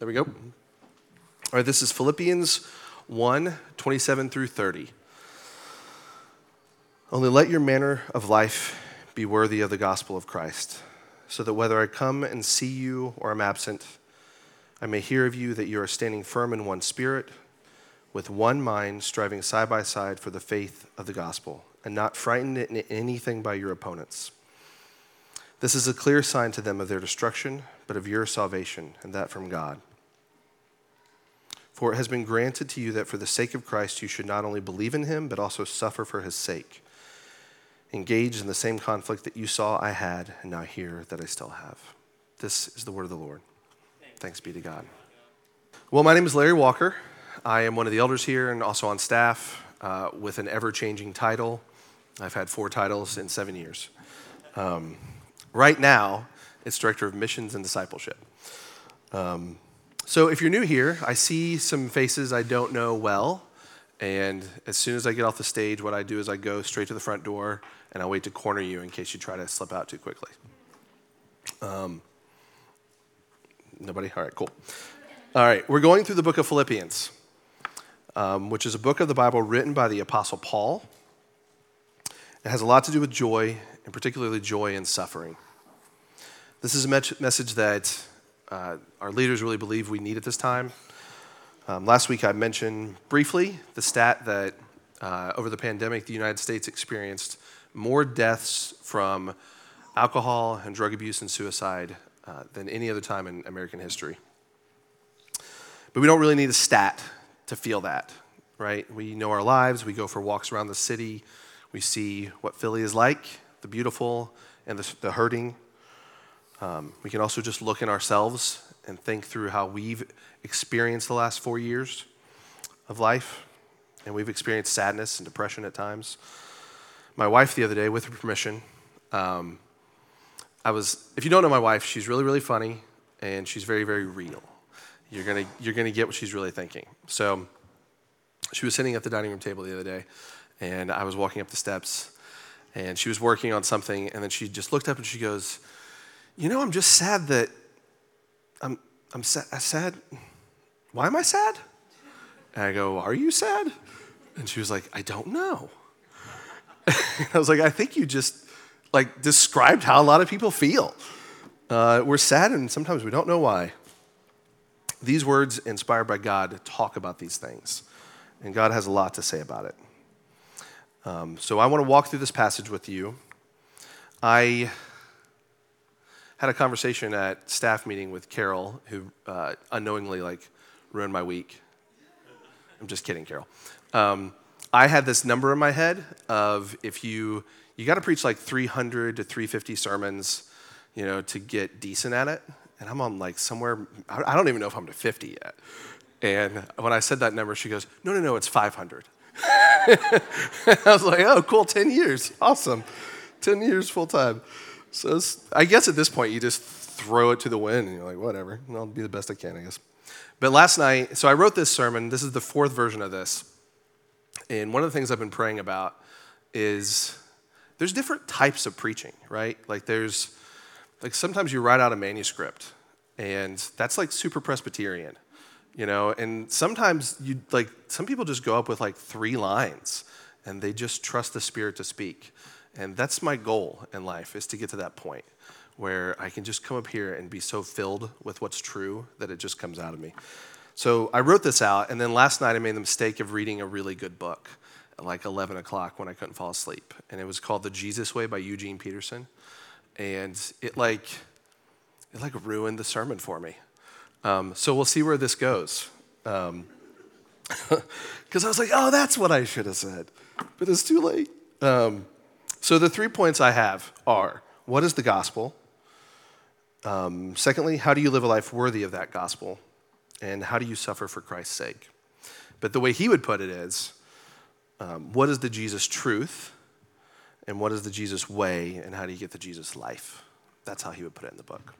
There we go. All right, this is Philippians 1 27 through 30. Only let your manner of life be worthy of the gospel of Christ, so that whether I come and see you or am absent, I may hear of you that you are standing firm in one spirit, with one mind, striving side by side for the faith of the gospel, and not frightened in anything by your opponents. This is a clear sign to them of their destruction, but of your salvation, and that from God. For it has been granted to you that for the sake of Christ you should not only believe in him, but also suffer for his sake. Engaged in the same conflict that you saw I had, and now hear that I still have. This is the word of the Lord. Thanks be to God. Well, my name is Larry Walker. I am one of the elders here and also on staff uh, with an ever changing title. I've had four titles in seven years. Um, right now, it's Director of Missions and Discipleship. Um, so, if you're new here, I see some faces I don't know well. And as soon as I get off the stage, what I do is I go straight to the front door and I wait to corner you in case you try to slip out too quickly. Um, nobody? All right, cool. All right, we're going through the book of Philippians, um, which is a book of the Bible written by the Apostle Paul. It has a lot to do with joy, and particularly joy in suffering. This is a message that uh, our leaders really believe we need at this time. Um, last week, I mentioned briefly the stat that uh, over the pandemic, the United States experienced more deaths from alcohol and drug abuse and suicide uh, than any other time in American history. But we don't really need a stat to feel that, right? We know our lives, we go for walks around the city, we see what Philly is like the beautiful and the, the hurting. Um, we can also just look in ourselves and think through how we've experienced the last four years of life. And we've experienced sadness and depression at times. My wife, the other day, with her permission, um, I was, if you don't know my wife, she's really, really funny and she's very, very real. You're gonna, you're gonna get what she's really thinking. So she was sitting at the dining room table the other day and I was walking up the steps and she was working on something and then she just looked up and she goes, you know, I'm just sad that I'm, I'm sad. I' sad. Why am I sad? And I go, Are you sad? And she was like, I don't know. I was like, I think you just like described how a lot of people feel. Uh, we're sad and sometimes we don't know why. These words, inspired by God, talk about these things. And God has a lot to say about it. Um, so I want to walk through this passage with you. I had a conversation at staff meeting with Carol, who uh, unknowingly like ruined my week. I'm just kidding, Carol. Um, I had this number in my head of if you you got to preach like 300 to 350 sermons, you know, to get decent at it. And I'm on like somewhere I don't even know if I'm to 50 yet. And when I said that number, she goes, "No, no, no, it's 500." I was like, "Oh, cool, 10 years, awesome, 10 years full time." So I guess at this point, you just throw it to the wind and you're like, whatever, I'll be the best I can, I guess. But last night, so I wrote this sermon. This is the fourth version of this. And one of the things I've been praying about is there's different types of preaching, right? Like there's, like sometimes you write out a manuscript and that's like super Presbyterian, you know? And sometimes you, like, some people just go up with like three lines and they just trust the Spirit to speak. And that's my goal in life is to get to that point where I can just come up here and be so filled with what's true that it just comes out of me. So I wrote this out, and then last night I made the mistake of reading a really good book at like 11 o'clock when I couldn't fall asleep. And it was called The Jesus Way by Eugene Peterson. And it like, it like ruined the sermon for me. Um, so we'll see where this goes. Because um, I was like, oh, that's what I should have said. But it's too late. Um, so the three points I have are what is the gospel? Um, secondly, how do you live a life worthy of that gospel? And how do you suffer for Christ's sake? But the way he would put it is um, what is the Jesus truth? And what is the Jesus way? And how do you get the Jesus life? That's how he would put it in the book.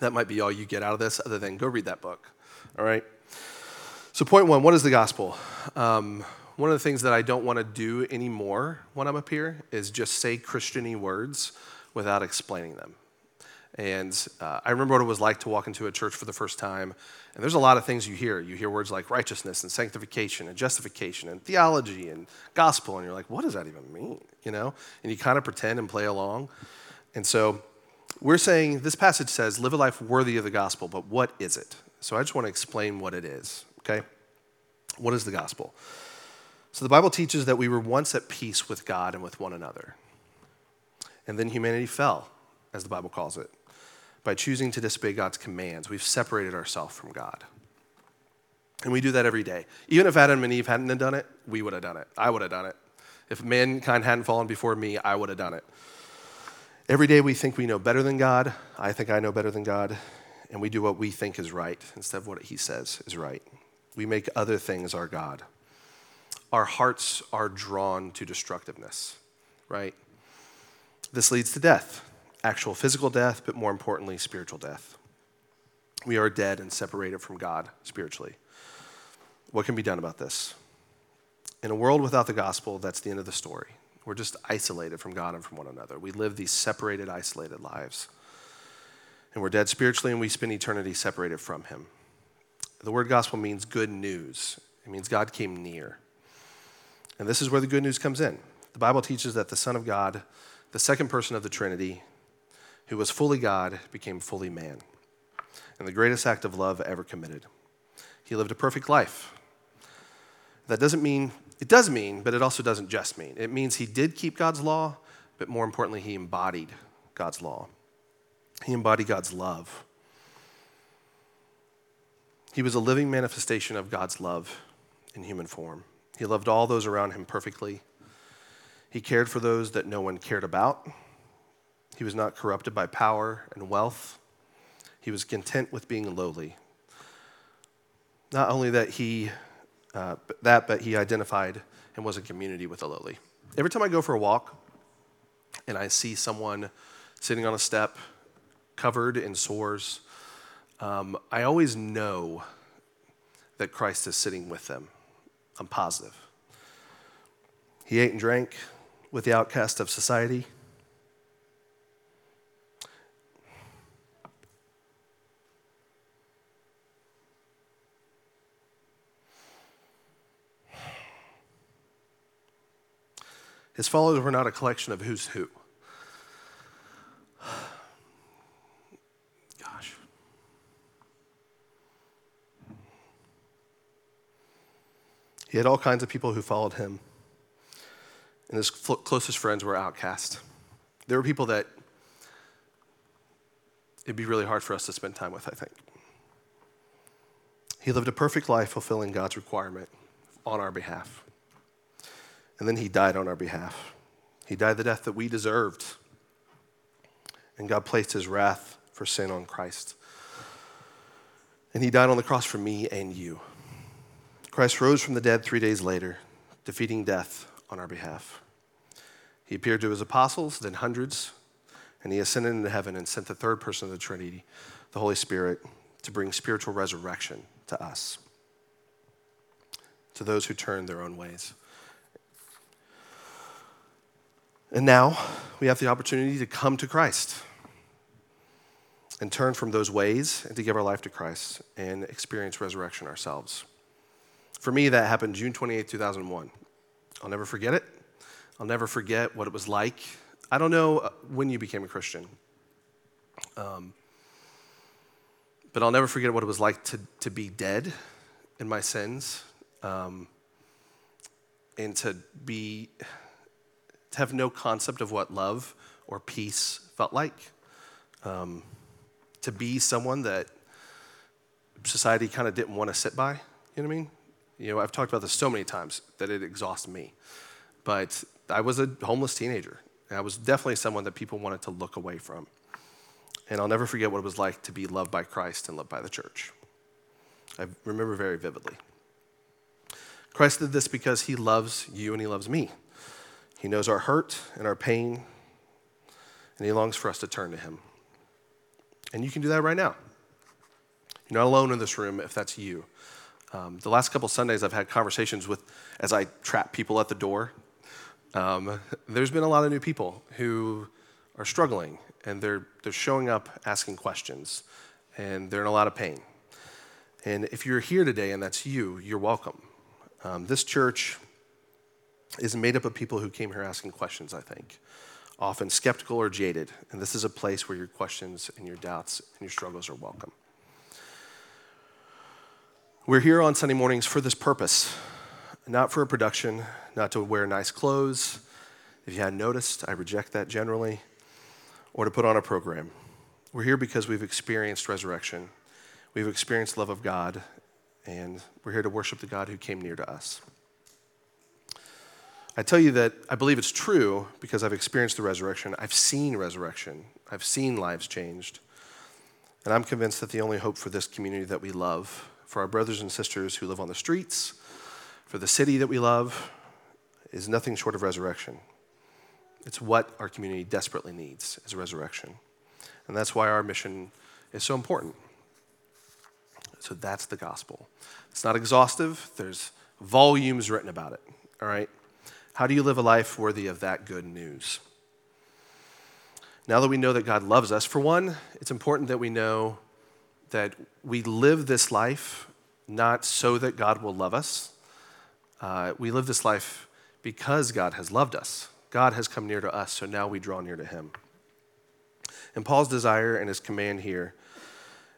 That might be all you get out of this, other than go read that book. All right? So, point one what is the gospel? Um, one of the things that I don't want to do anymore when I'm up here is just say Christiany words without explaining them. And uh, I remember what it was like to walk into a church for the first time. And there's a lot of things you hear. You hear words like righteousness and sanctification and justification and theology and gospel. And you're like, what does that even mean? You know? And you kind of pretend and play along. And so we're saying this passage says, live a life worthy of the gospel, but what is it? So I just want to explain what it is, okay? What is the gospel? So the Bible teaches that we were once at peace with God and with one another. And then humanity fell, as the Bible calls it by choosing to disobey God's commands. We've separated ourselves from God. And we do that every day. Even if Adam and Eve hadn't done it, we would have done it. I would have done it. If mankind hadn't fallen before me, I would have done it. Every day we think we know better than God. I think I know better than God. And we do what we think is right instead of what He says is right. We make other things our God. Our hearts are drawn to destructiveness, right? This leads to death actual physical death, but more importantly, spiritual death. We are dead and separated from God spiritually. What can be done about this? In a world without the gospel, that's the end of the story. We're just isolated from God and from one another. We live these separated, isolated lives. And we're dead spiritually, and we spend eternity separated from Him. The word gospel means good news, it means God came near. And this is where the good news comes in. The Bible teaches that the Son of God, the second person of the Trinity, who was fully God, became fully man. And the greatest act of love ever committed. He lived a perfect life. That doesn't mean, it does mean, but it also doesn't just mean. It means he did keep God's law, but more importantly, he embodied God's law. He embodied God's love. He was a living manifestation of God's love in human form. He loved all those around him perfectly. He cared for those that no one cared about. He was not corrupted by power and wealth. He was content with being lowly. Not only that he uh, that, but he identified and was in community with the lowly. Every time I go for a walk and I see someone sitting on a step covered in sores, um, I always know that Christ is sitting with them. I'm positive. He ate and drank with the outcast of society. His followers were not a collection of who's who. He had all kinds of people who followed him, and his closest friends were outcast. There were people that it'd be really hard for us to spend time with, I think. He lived a perfect life fulfilling God's requirement on our behalf. And then he died on our behalf. He died the death that we deserved. And God placed his wrath for sin on Christ. And he died on the cross for me and you. Christ rose from the dead three days later, defeating death on our behalf. He appeared to his apostles, then hundreds, and he ascended into heaven and sent the third person of the Trinity, the Holy Spirit, to bring spiritual resurrection to us, to those who turn their own ways. And now we have the opportunity to come to Christ and turn from those ways and to give our life to Christ and experience resurrection ourselves. For me, that happened June 28, 2001. I'll never forget it. I'll never forget what it was like. I don't know uh, when you became a Christian, um, but I'll never forget what it was like to, to be dead in my sins um, and to be to have no concept of what love or peace felt like, um, to be someone that society kind of didn't want to sit by. You know what I mean? You know, I've talked about this so many times that it exhausts me. But I was a homeless teenager. And I was definitely someone that people wanted to look away from. And I'll never forget what it was like to be loved by Christ and loved by the church. I remember very vividly. Christ did this because he loves you and he loves me. He knows our hurt and our pain, and He longs for us to turn to Him. And you can do that right now. You're not alone in this room if that's you. Um, the last couple Sundays, I've had conversations with, as I trap people at the door. Um, there's been a lot of new people who are struggling and they're, they're showing up asking questions, and they're in a lot of pain. And if you're here today and that's you, you're welcome. Um, this church is made up of people who came here asking questions, I think, often skeptical or jaded. And this is a place where your questions and your doubts and your struggles are welcome. We're here on Sunday mornings for this purpose, not for a production, not to wear nice clothes. If you hadn't noticed, I reject that generally, or to put on a program. We're here because we've experienced resurrection, we've experienced love of God, and we're here to worship the God who came near to us. I tell you that I believe it's true because I've experienced the resurrection. I've seen resurrection. I've seen lives changed. And I'm convinced that the only hope for this community that we love, for our brothers and sisters who live on the streets, for the city that we love, is nothing short of resurrection. It's what our community desperately needs is resurrection. And that's why our mission is so important. So that's the gospel. It's not exhaustive. There's volumes written about it. All right? How do you live a life worthy of that good news? Now that we know that God loves us, for one, it's important that we know that we live this life not so that God will love us. Uh, we live this life because God has loved us. God has come near to us, so now we draw near to Him. And Paul's desire and his command here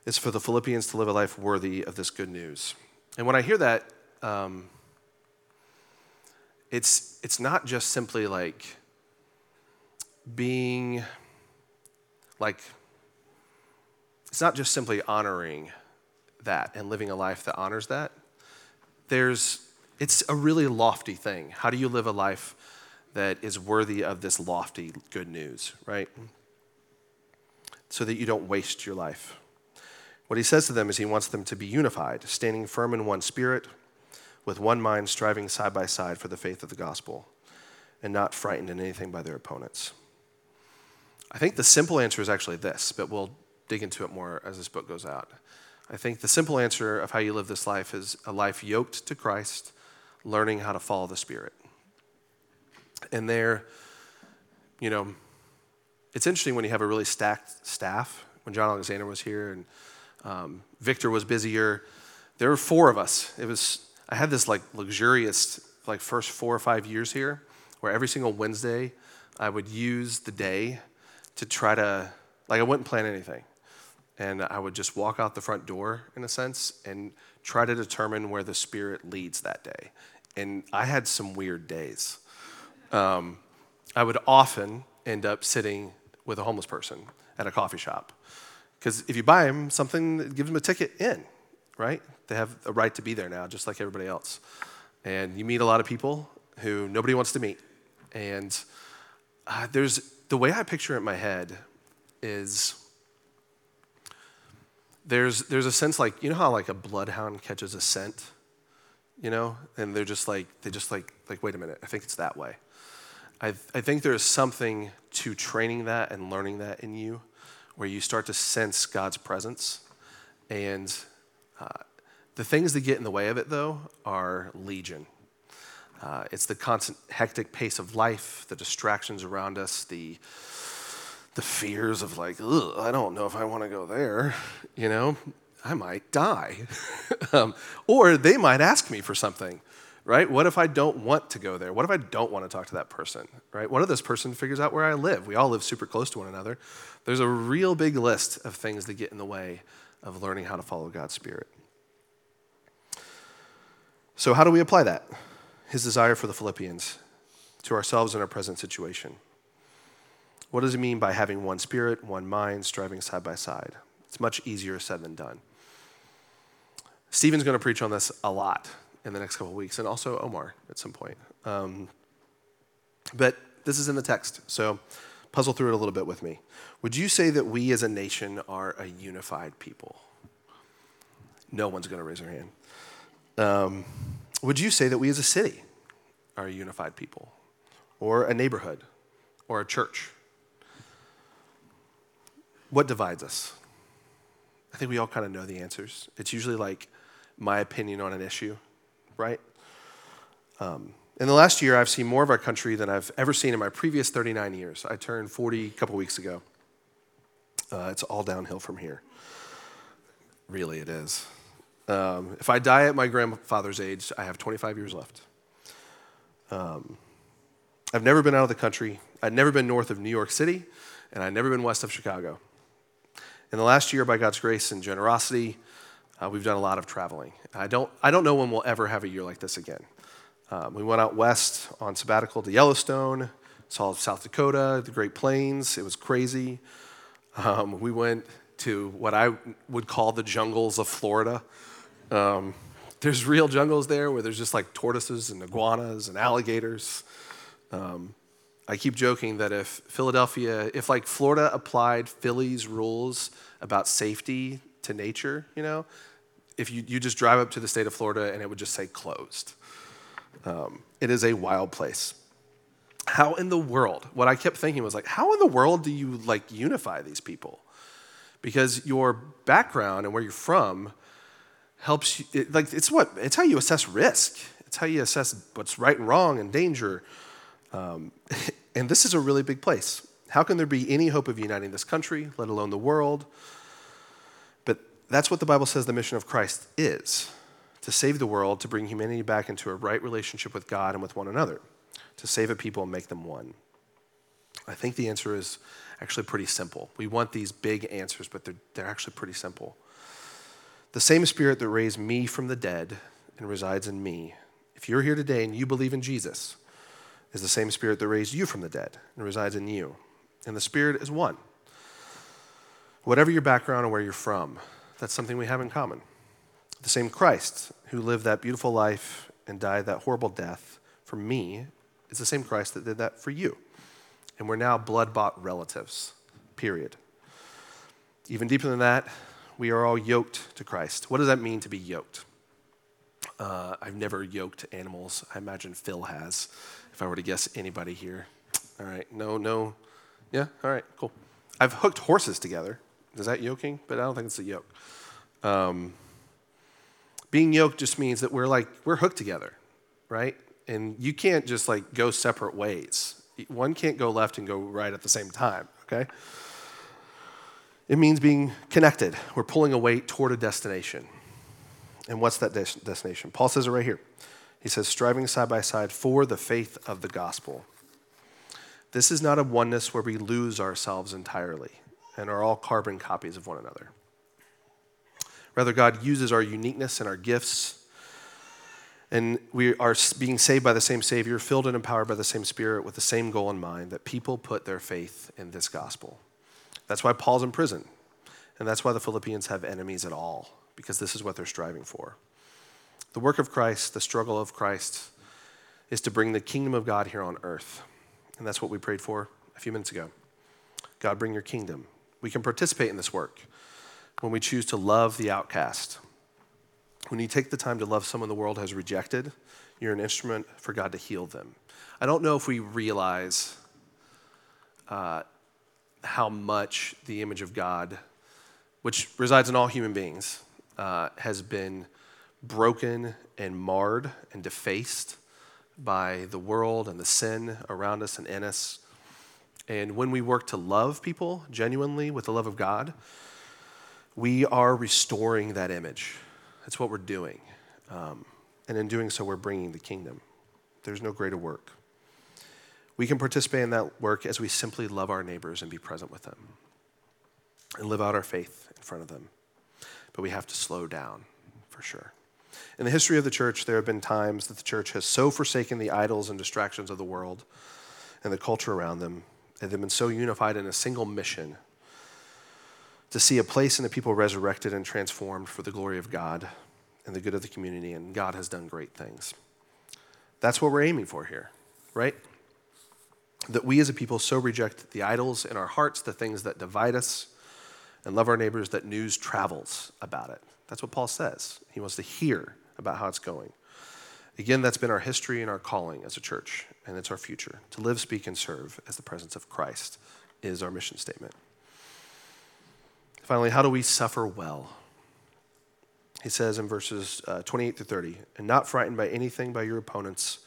is for the Philippians to live a life worthy of this good news. And when I hear that, um, it's, it's not just simply like being like, it's not just simply honoring that and living a life that honors that. There's, it's a really lofty thing. How do you live a life that is worthy of this lofty good news, right? So that you don't waste your life. What he says to them is he wants them to be unified, standing firm in one spirit with one mind striving side by side for the faith of the gospel and not frightened in anything by their opponents. I think the simple answer is actually this, but we'll dig into it more as this book goes out. I think the simple answer of how you live this life is a life yoked to Christ, learning how to follow the Spirit. And there, you know, it's interesting when you have a really stacked staff. When John Alexander was here and um, Victor was busier, there were four of us. It was I had this like luxurious like first four or five years here where every single Wednesday I would use the day to try to like I wouldn't plan anything. And I would just walk out the front door in a sense and try to determine where the spirit leads that day. And I had some weird days. Um, I would often end up sitting with a homeless person at a coffee shop. Because if you buy them something, give them a ticket in, right? They have a right to be there now, just like everybody else. And you meet a lot of people who nobody wants to meet. And uh, there's the way I picture it in my head is there's there's a sense like you know how like a bloodhound catches a scent, you know, and they're just like they just like like wait a minute, I think it's that way. I I think there's something to training that and learning that in you, where you start to sense God's presence, and uh, the things that get in the way of it, though, are legion. Uh, it's the constant hectic pace of life, the distractions around us, the the fears of like, I don't know if I want to go there. You know, I might die, um, or they might ask me for something. Right? What if I don't want to go there? What if I don't want to talk to that person? Right? What if this person figures out where I live? We all live super close to one another. There's a real big list of things that get in the way of learning how to follow God's Spirit. So, how do we apply that? His desire for the Philippians to ourselves in our present situation. What does it mean by having one spirit, one mind, striving side by side? It's much easier said than done. Stephen's going to preach on this a lot in the next couple weeks, and also Omar at some point. Um, but this is in the text, so puzzle through it a little bit with me. Would you say that we as a nation are a unified people? No one's going to raise their hand. Um, would you say that we as a city are a unified people, or a neighborhood, or a church? What divides us? I think we all kind of know the answers. It's usually like my opinion on an issue, right? Um, in the last year, I've seen more of our country than I've ever seen in my previous 39 years. I turned 40 a couple weeks ago. Uh, it's all downhill from here. Really, it is. Um, if I die at my grandfather's age, I have 25 years left. Um, I've never been out of the country. I've never been north of New York City, and I've never been west of Chicago. In the last year, by God's grace and generosity, uh, we've done a lot of traveling. I don't, I don't know when we'll ever have a year like this again. Um, we went out west on sabbatical to Yellowstone, saw South Dakota, the Great Plains. It was crazy. Um, we went to what I would call the jungles of Florida. Um, there's real jungles there where there's just like tortoises and iguanas and alligators. Um, I keep joking that if Philadelphia, if like Florida applied Philly's rules about safety to nature, you know, if you, you just drive up to the state of Florida and it would just say closed. Um, it is a wild place. How in the world, what I kept thinking was like, how in the world do you like unify these people? Because your background and where you're from helps you, it, like, it's what, it's how you assess risk. It's how you assess what's right and wrong and danger. Um, and this is a really big place. How can there be any hope of uniting this country, let alone the world? But that's what the Bible says the mission of Christ is to save the world, to bring humanity back into a right relationship with God and with one another, to save a people and make them one. I think the answer is actually pretty simple. We want these big answers, but they're, they're actually pretty simple. The same spirit that raised me from the dead and resides in me, if you're here today and you believe in Jesus, is the same spirit that raised you from the dead and resides in you. And the spirit is one. Whatever your background or where you're from, that's something we have in common. The same Christ who lived that beautiful life and died that horrible death for me is the same Christ that did that for you. And we're now blood bought relatives, period. Even deeper than that, we are all yoked to Christ. What does that mean to be yoked? Uh, I've never yoked animals. I imagine Phil has, if I were to guess anybody here. All right, no, no. Yeah, all right, cool. I've hooked horses together. Is that yoking? But I don't think it's a yoke. Um, being yoked just means that we're like, we're hooked together, right? And you can't just like go separate ways. One can't go left and go right at the same time, okay? It means being connected. We're pulling a weight toward a destination. And what's that des- destination? Paul says it right here. He says, striving side by side for the faith of the gospel. This is not a oneness where we lose ourselves entirely and are all carbon copies of one another. Rather, God uses our uniqueness and our gifts. And we are being saved by the same Savior, filled and empowered by the same Spirit, with the same goal in mind that people put their faith in this gospel. That's why Paul's in prison. And that's why the Philippians have enemies at all, because this is what they're striving for. The work of Christ, the struggle of Christ, is to bring the kingdom of God here on earth. And that's what we prayed for a few minutes ago. God, bring your kingdom. We can participate in this work when we choose to love the outcast. When you take the time to love someone the world has rejected, you're an instrument for God to heal them. I don't know if we realize uh, how much the image of God, which resides in all human beings, uh, has been broken and marred and defaced by the world and the sin around us and in us. And when we work to love people genuinely with the love of God, we are restoring that image. That's what we're doing. Um, and in doing so, we're bringing the kingdom. There's no greater work. We can participate in that work as we simply love our neighbors and be present with them and live out our faith in front of them. But we have to slow down for sure. In the history of the church, there have been times that the church has so forsaken the idols and distractions of the world and the culture around them, and they've been so unified in a single mission to see a place and a people resurrected and transformed for the glory of God and the good of the community, and God has done great things. That's what we're aiming for here, right? That we as a people so reject the idols in our hearts, the things that divide us, and love our neighbors that news travels about it. That's what Paul says. He wants to hear about how it's going. Again, that's been our history and our calling as a church, and it's our future. To live, speak, and serve as the presence of Christ is our mission statement. Finally, how do we suffer well? He says in verses uh, 28 to 30, and not frightened by anything by your opponents.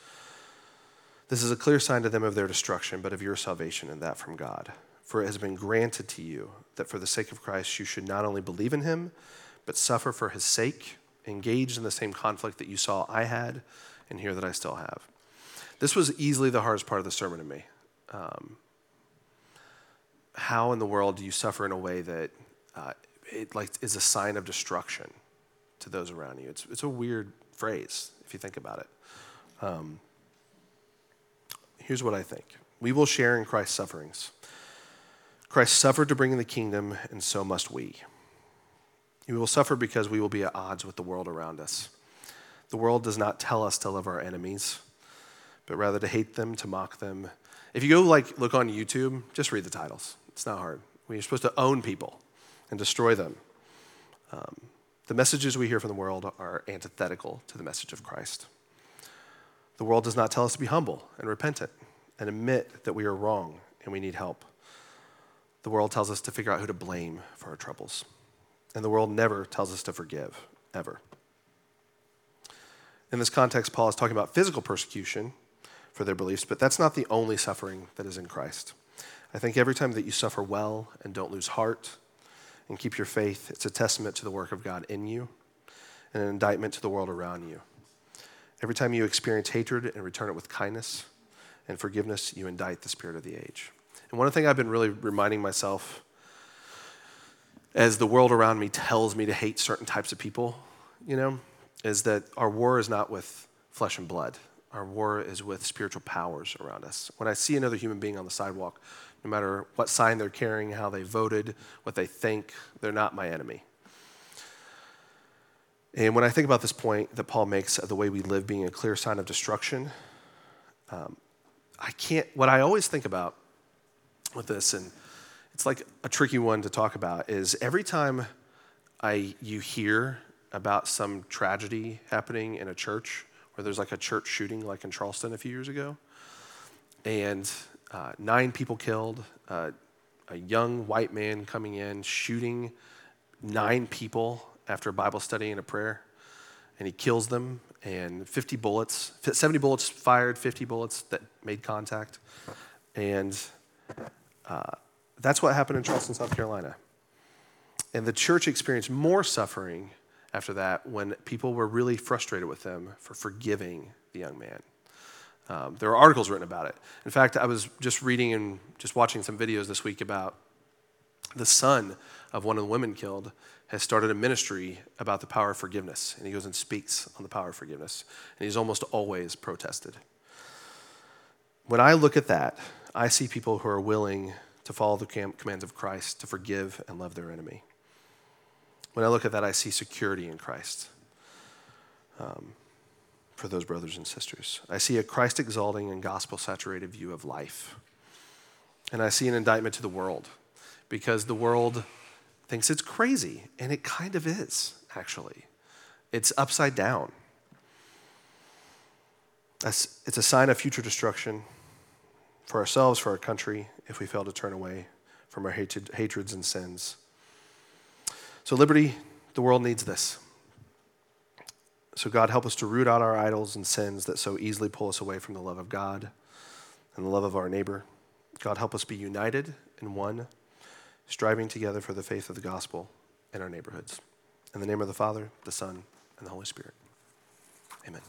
This is a clear sign to them of their destruction, but of your salvation, and that from God. For it has been granted to you that for the sake of Christ you should not only believe in him, but suffer for his sake, engaged in the same conflict that you saw I had and hear that I still have. This was easily the hardest part of the sermon to me. Um, how in the world do you suffer in a way that uh, it like is a sign of destruction to those around you? It's, it's a weird phrase if you think about it. Um, here's what I think we will share in Christ's sufferings. Christ suffered to bring in the kingdom, and so must we. We will suffer because we will be at odds with the world around us. The world does not tell us to love our enemies, but rather to hate them, to mock them. If you go like look on YouTube, just read the titles. It's not hard. We're supposed to own people and destroy them. Um, the messages we hear from the world are antithetical to the message of Christ. The world does not tell us to be humble and repentant and admit that we are wrong and we need help. The world tells us to figure out who to blame for our troubles. And the world never tells us to forgive, ever. In this context, Paul is talking about physical persecution for their beliefs, but that's not the only suffering that is in Christ. I think every time that you suffer well and don't lose heart and keep your faith, it's a testament to the work of God in you and an indictment to the world around you. Every time you experience hatred and return it with kindness and forgiveness, you indict the spirit of the age. And one thing I've been really reminding myself as the world around me tells me to hate certain types of people, you know, is that our war is not with flesh and blood. Our war is with spiritual powers around us. When I see another human being on the sidewalk, no matter what sign they're carrying, how they voted, what they think, they're not my enemy. And when I think about this point that Paul makes of the way we live being a clear sign of destruction, um, I can't, what I always think about with this, and it's like a tricky one to talk about, is every time I, you hear about some tragedy happening in a church, where there's like a church shooting, like in Charleston a few years ago, and uh, nine people killed, uh, a young white man coming in, shooting nine people after a Bible study and a prayer, and he kills them, and 50 bullets, 70 bullets fired, 50 bullets that made contact, and uh, that's what happened in Charleston, South Carolina. And the church experienced more suffering after that when people were really frustrated with them for forgiving the young man. Um, there are articles written about it. In fact, I was just reading and just watching some videos this week about the son of one of the women killed has started a ministry about the power of forgiveness. And he goes and speaks on the power of forgiveness. And he's almost always protested. When I look at that, I see people who are willing to follow the commands of Christ to forgive and love their enemy. When I look at that, I see security in Christ um, for those brothers and sisters. I see a Christ exalting and gospel saturated view of life. And I see an indictment to the world because the world thinks it's crazy, and it kind of is, actually. It's upside down. It's a sign of future destruction for ourselves, for our country, if we fail to turn away from our hatred, hatreds and sins. So, Liberti, the world needs this. So, God, help us to root out our idols and sins that so easily pull us away from the love of God and the love of our neighbor. God, help us be united in one, striving together for the faith of the gospel in our neighborhoods. In the name of the Father, the Son, and the Holy Spirit. Amen.